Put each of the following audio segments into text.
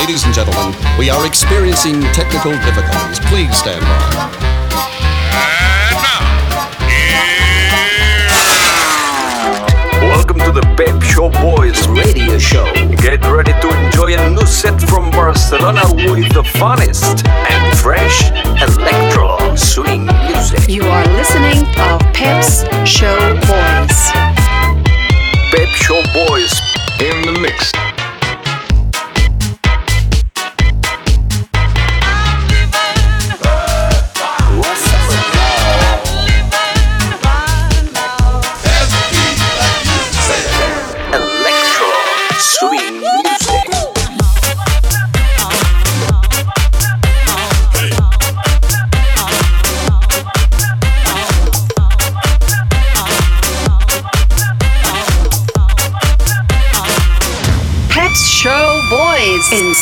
Ladies and gentlemen, we are experiencing technical difficulties. Please stand by. And now, welcome to the Pep Show Boys radio show. Get ready to enjoy a new set from Barcelona with the funnest and fresh electro swing music. You are listening to Pep's Show Boys. Pep Show Boys in the mix.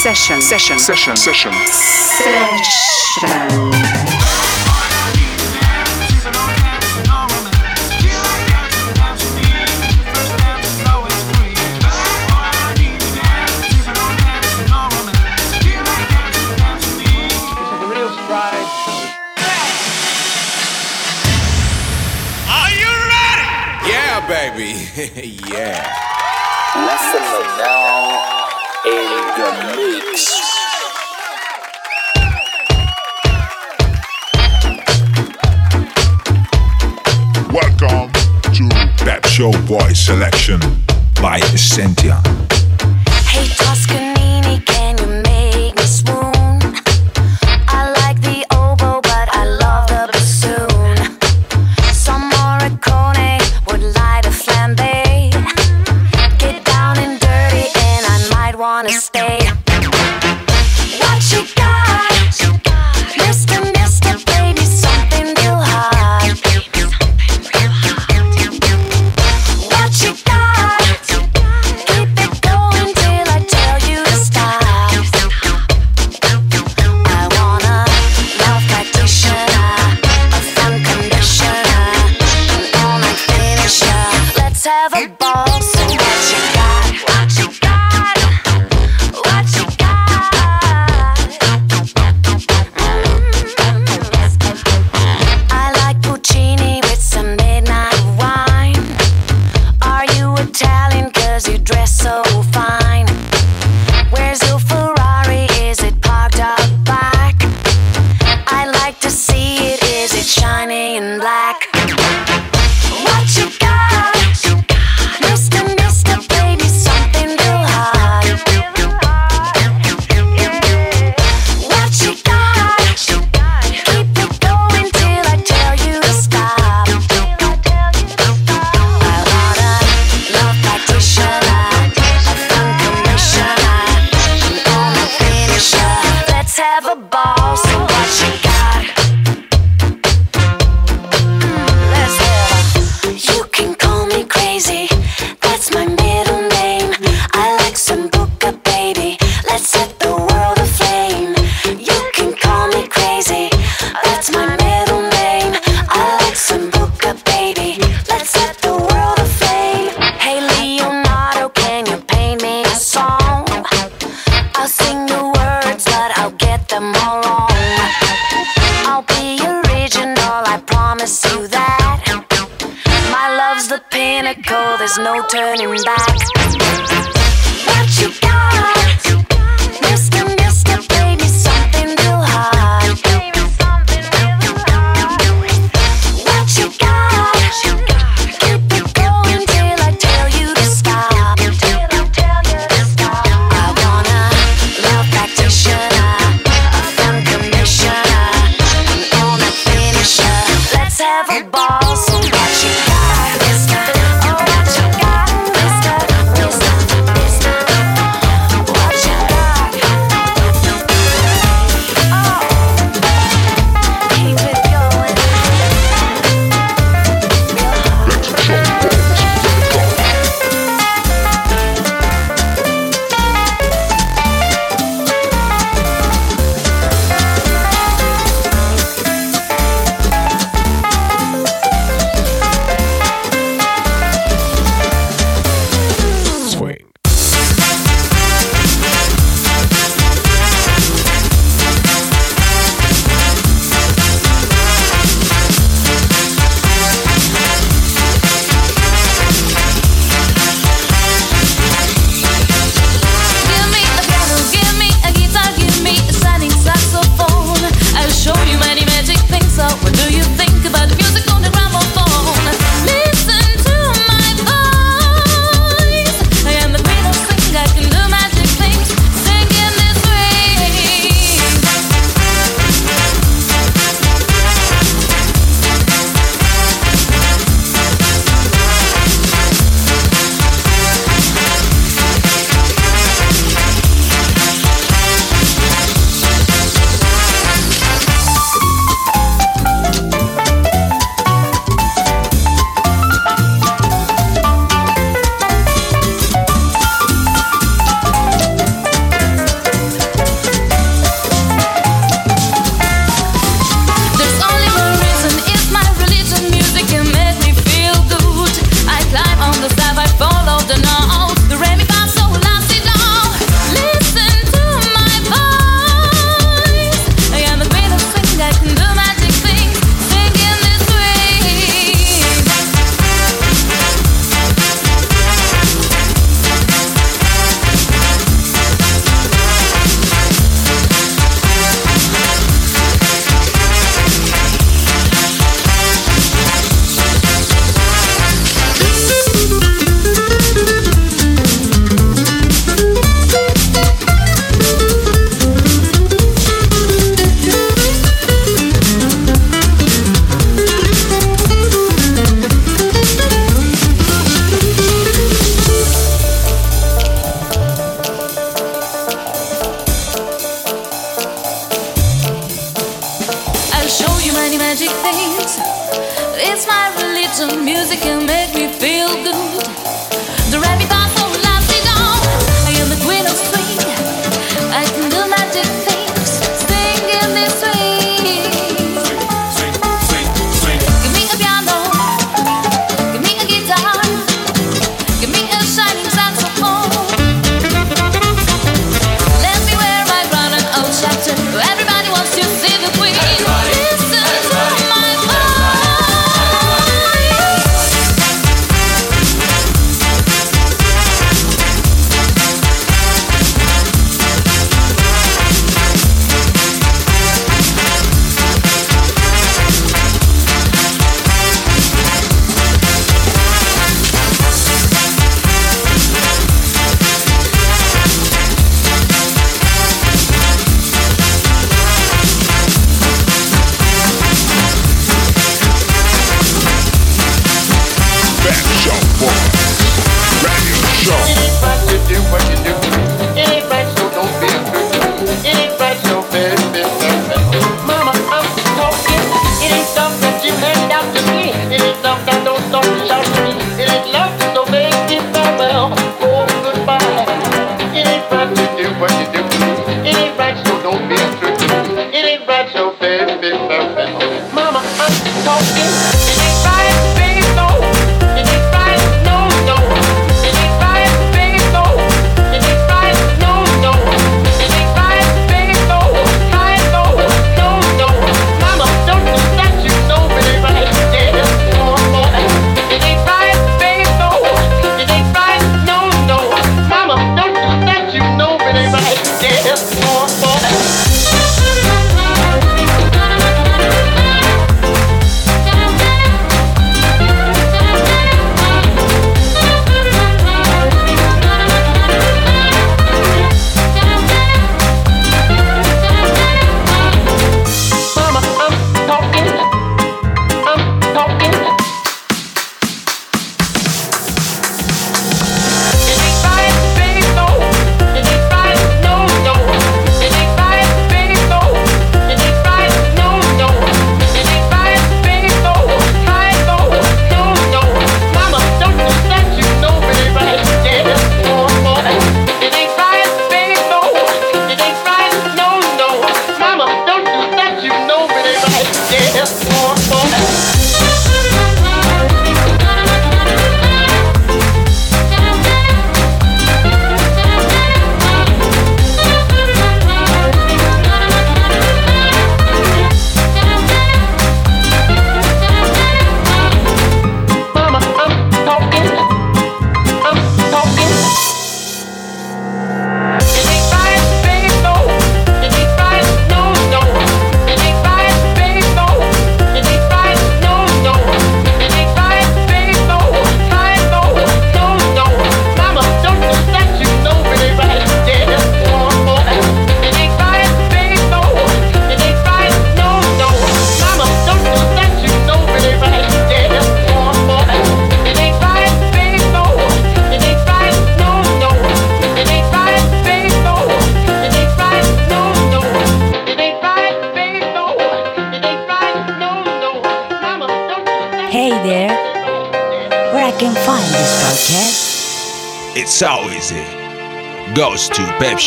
Session. Session. Session. Session. Session. baby. yeah. Welcome to that Show Boy Selection by Essentia. Hey, Tuscan. There's no turning back.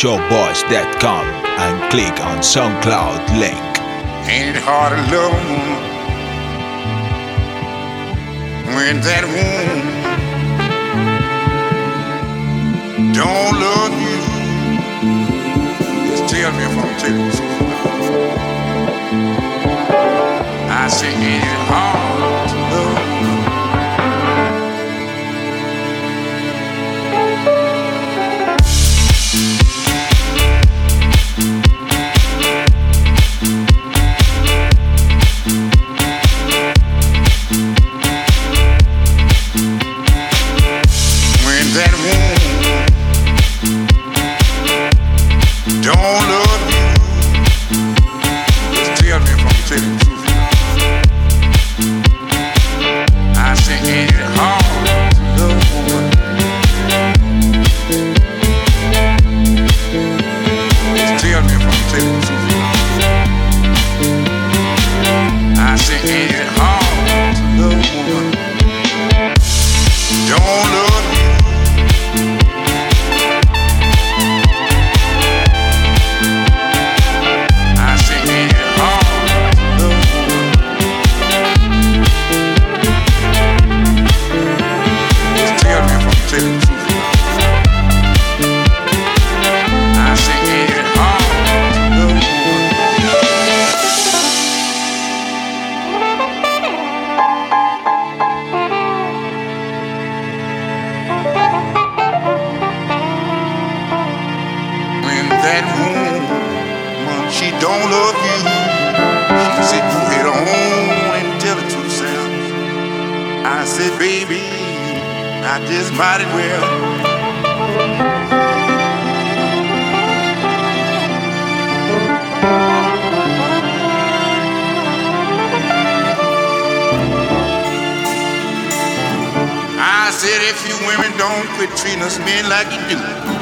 To pepshowboys.com and click on SoundCloud link. Ain't it hard to love when that woman don't love you? Just tell me if I'm you I say, ain't it hard said if you women don't quit treating us men like you do,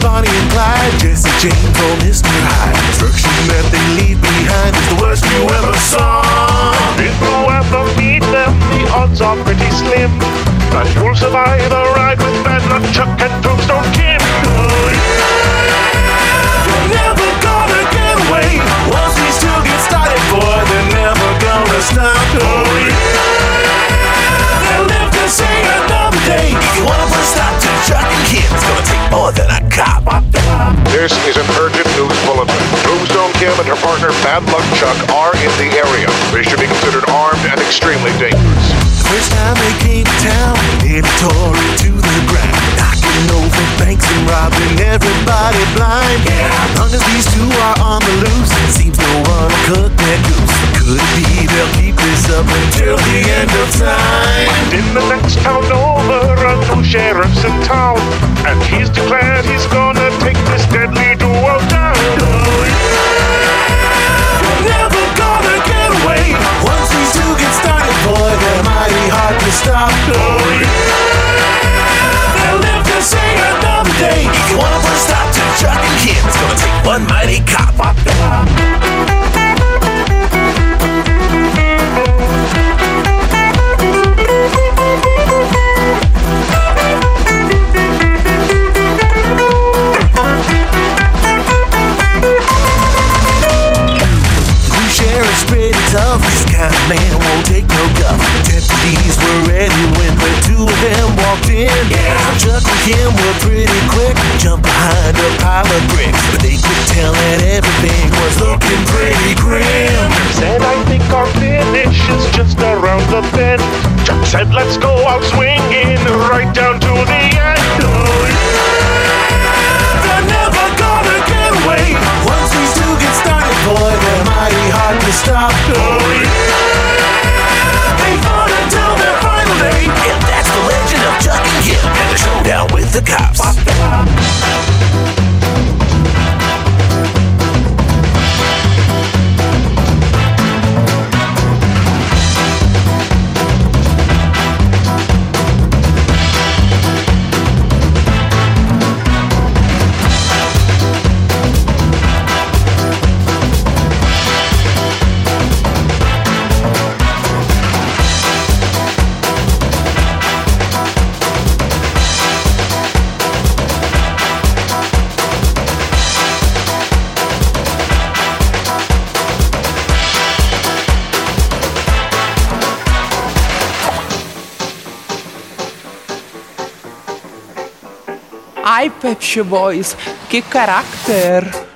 Bonnie and Clyde, Jesse James or Mr. Hyde. Destruction that they leave behind is the worst you ever saw. If you ever meet them, the odds are pretty slim But you'll survive a ride with Bad Luck Chuck and Tombstone Kim. They're never gonna get away. More than a cop. This is an urgent news bulletin. Tombstone Kim and her partner Bad Luck Chuck are in the area. They should be considered armed and extremely dangerous. First time they came to town, they tore it to the ground. Knocking over banks and robbing everybody blind. As long as these two are on the loose, it seems no one will cook their goose. Could be they'll keep this up until the end of time? In the next town over, a new sheriff's in town, and he's declared he's gonna take this deadly duo down. They're never gonna get away. Once these two get started, boy, they're mighty hard to stop. They'll live to see another day. If you wanna put a stop to Chuck and Kim, it's gonna take one mighty cop. Kind of man won't take no guff. Deputies were ready when the two of them walked in. Yeah. Chuck and Kim were pretty quick, jump behind a pile of bricks, but they could tell that everything was looking pretty grim. Said I think our finish is Que caráter!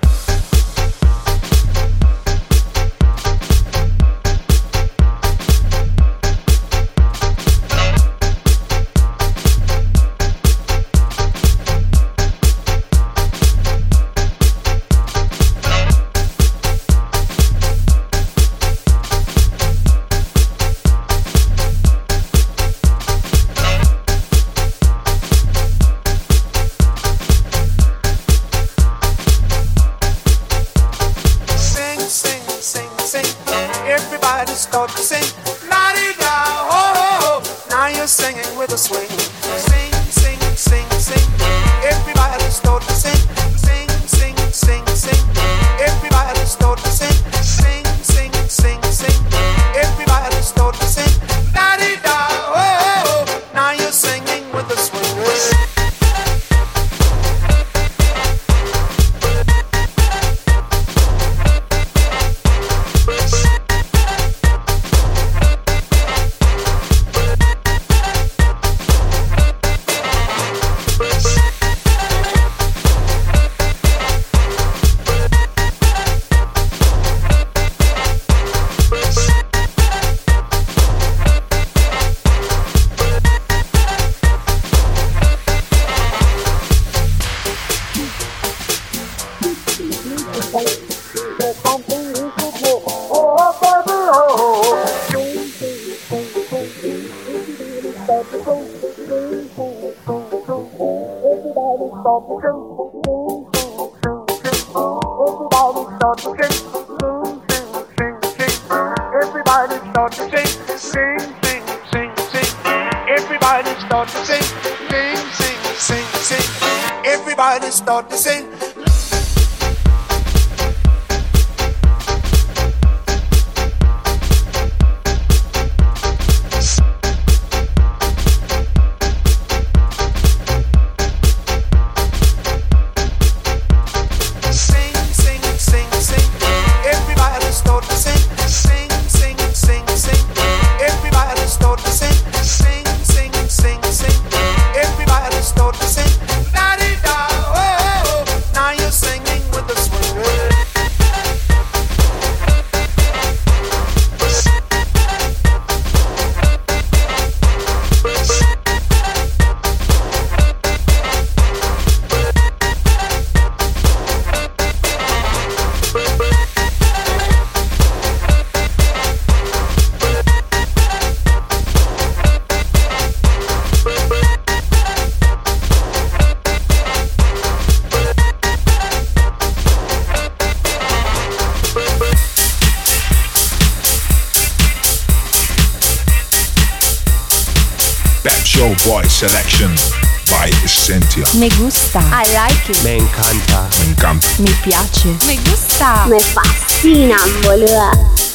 Me gusta. I like it. Me encanta. Me encanta. Mi piace. Me gusta. Me fascina, boludo.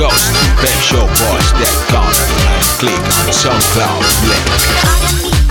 Go to pepshowboys.com and click on SoundCloud link.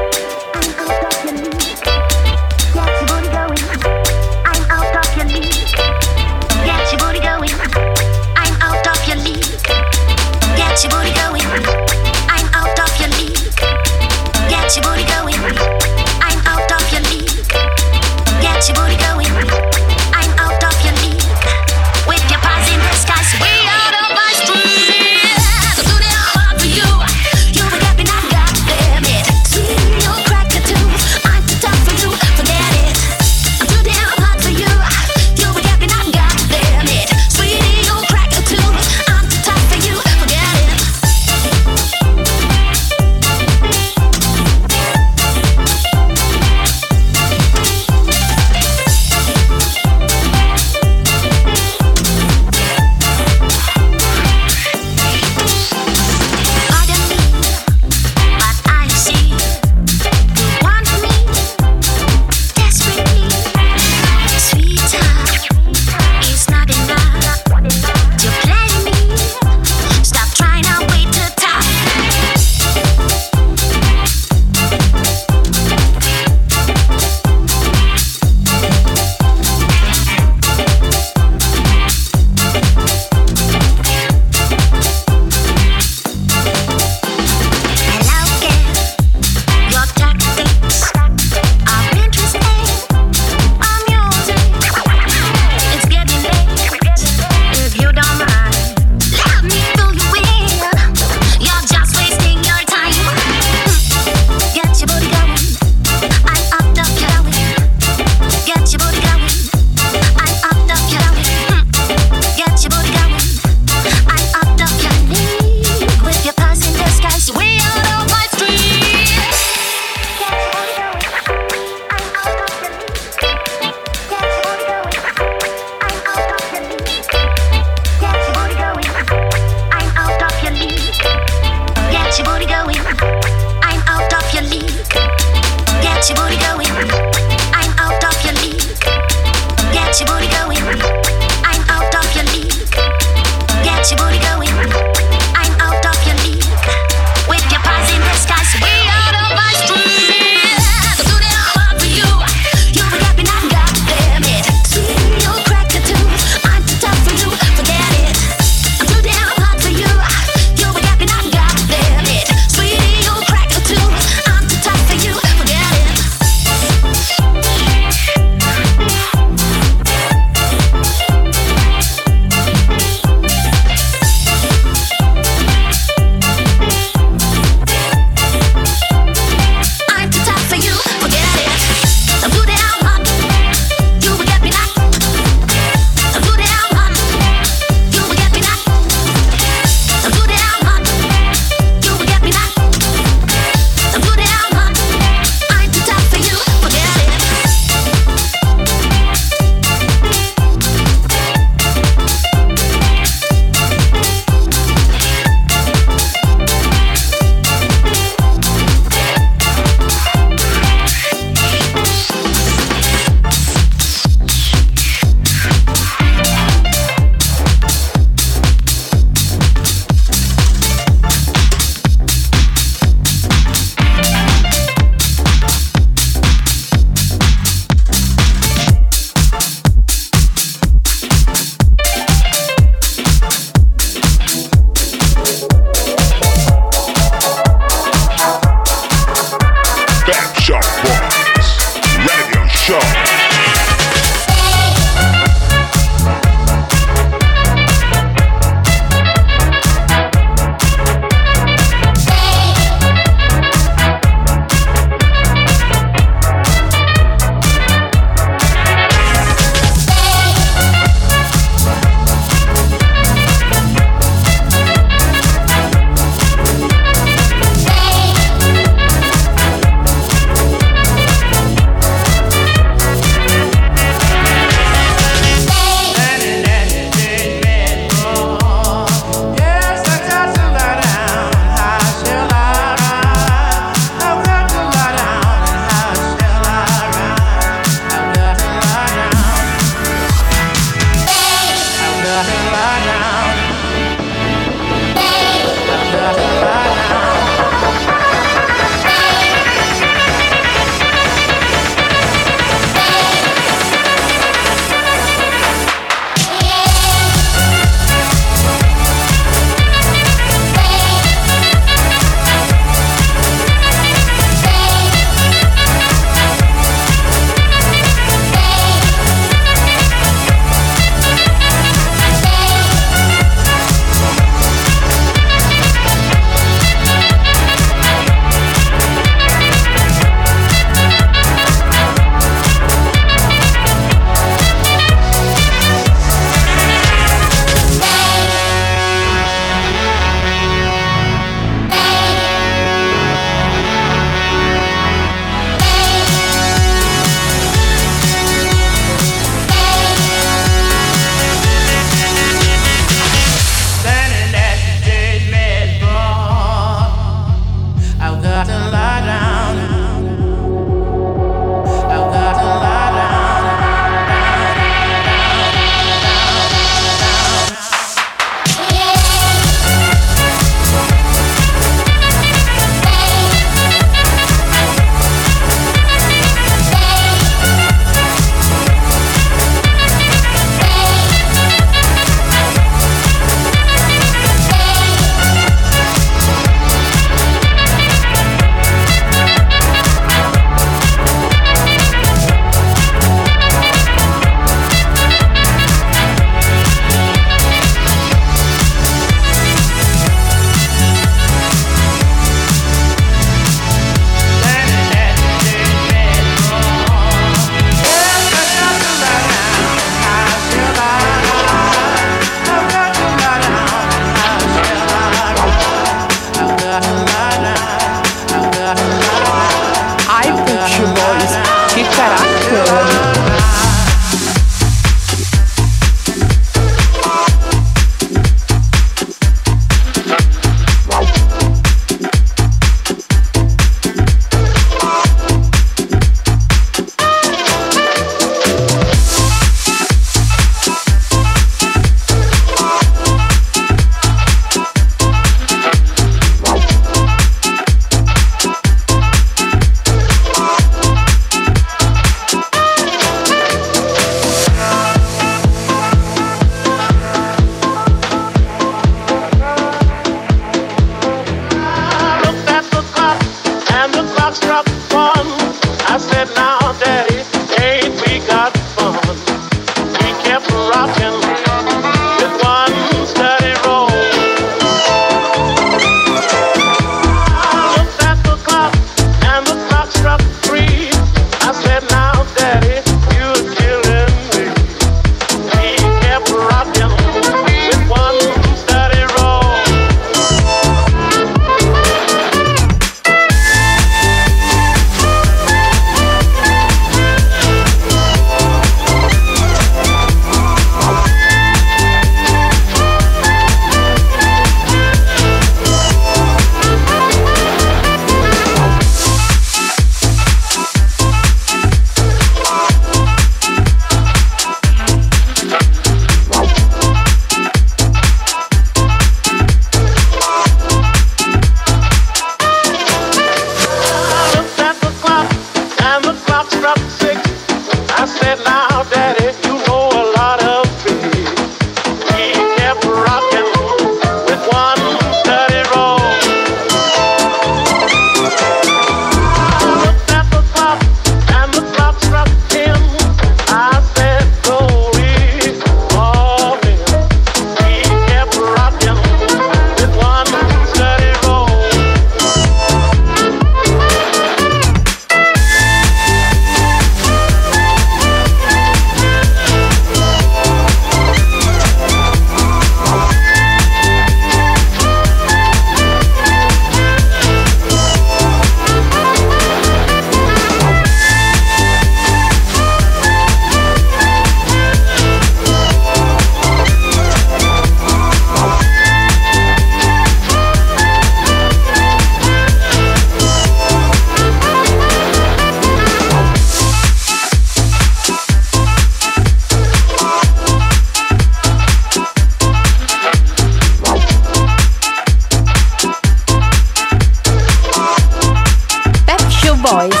voice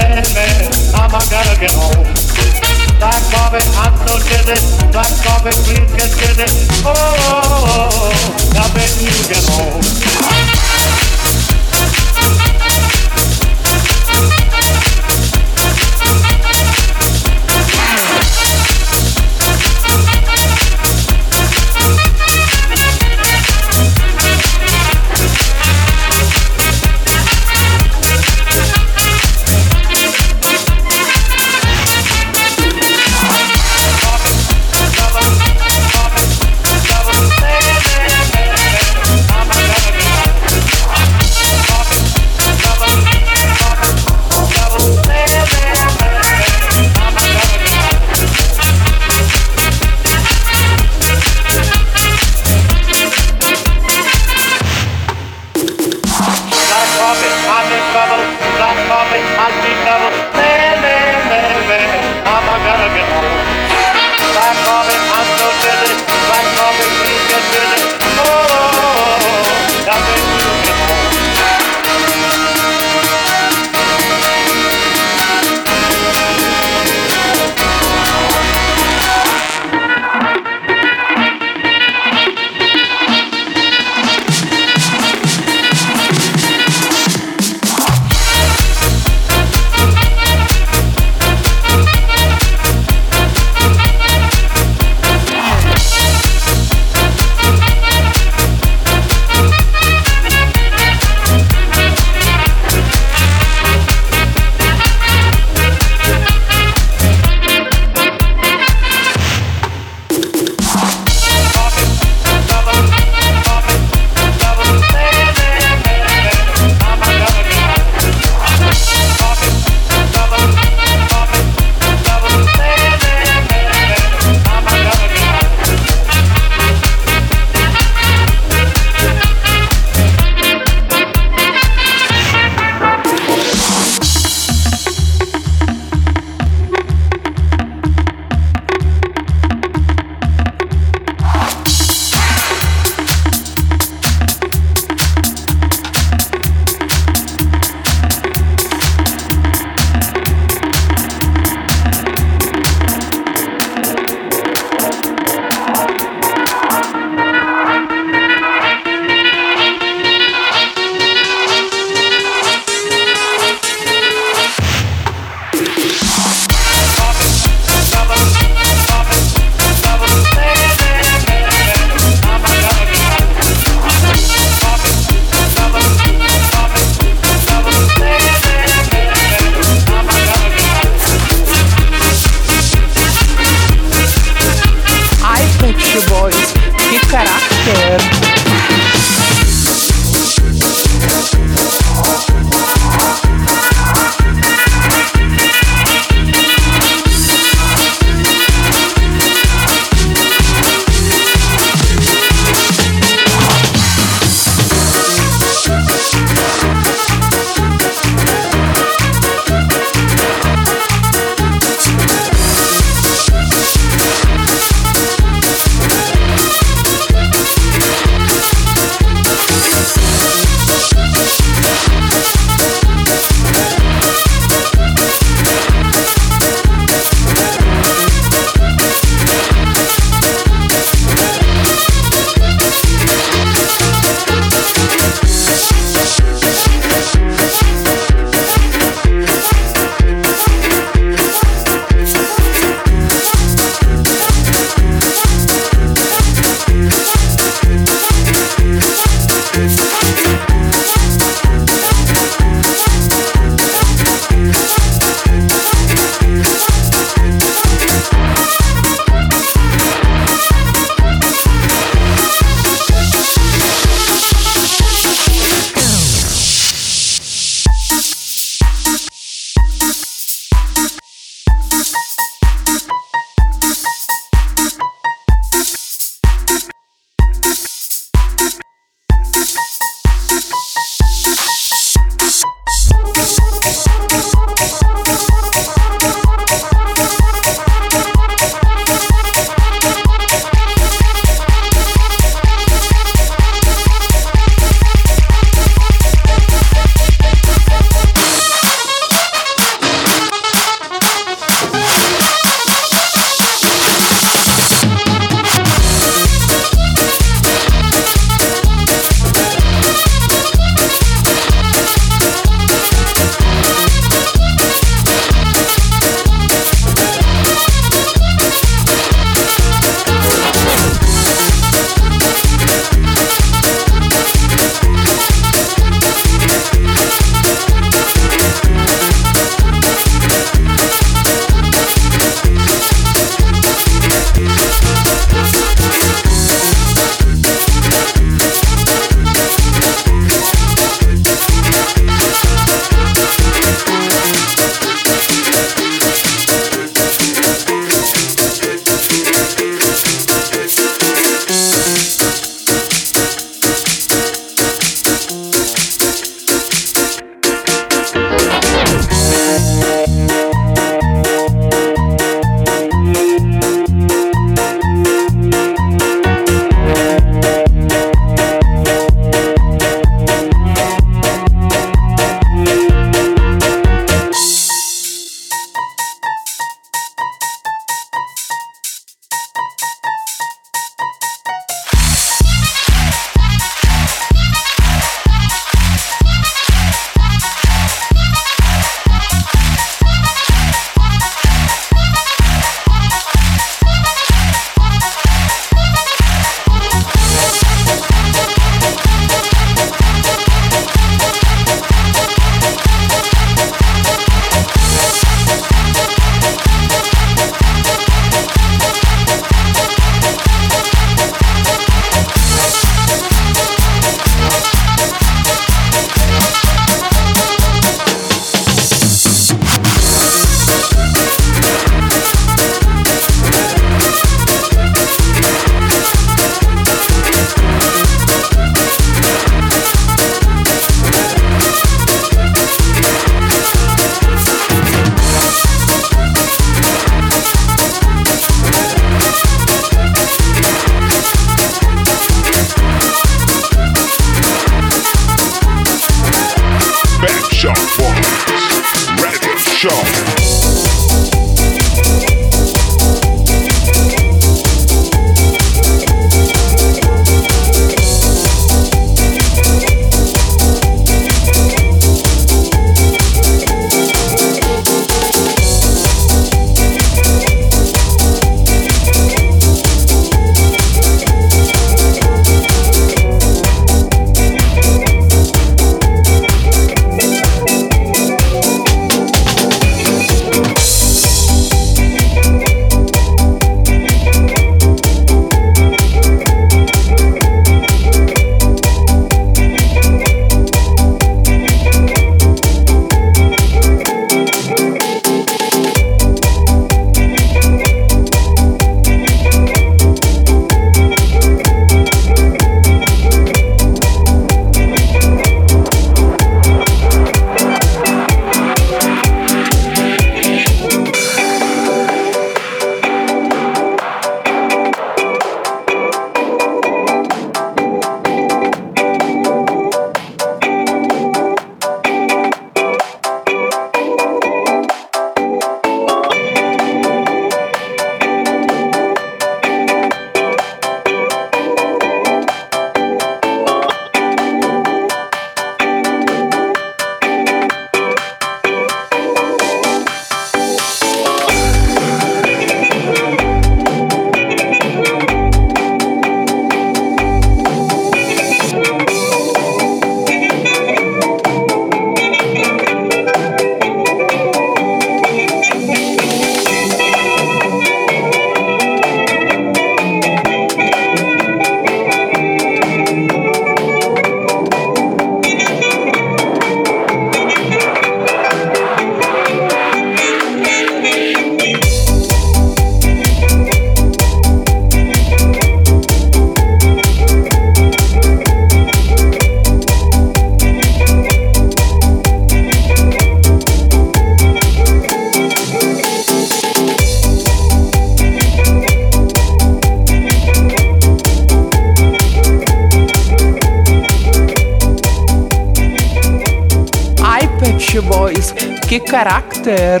carácter.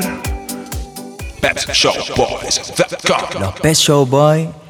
PepShowBoys.com Los Pet Show Boy molan una harta.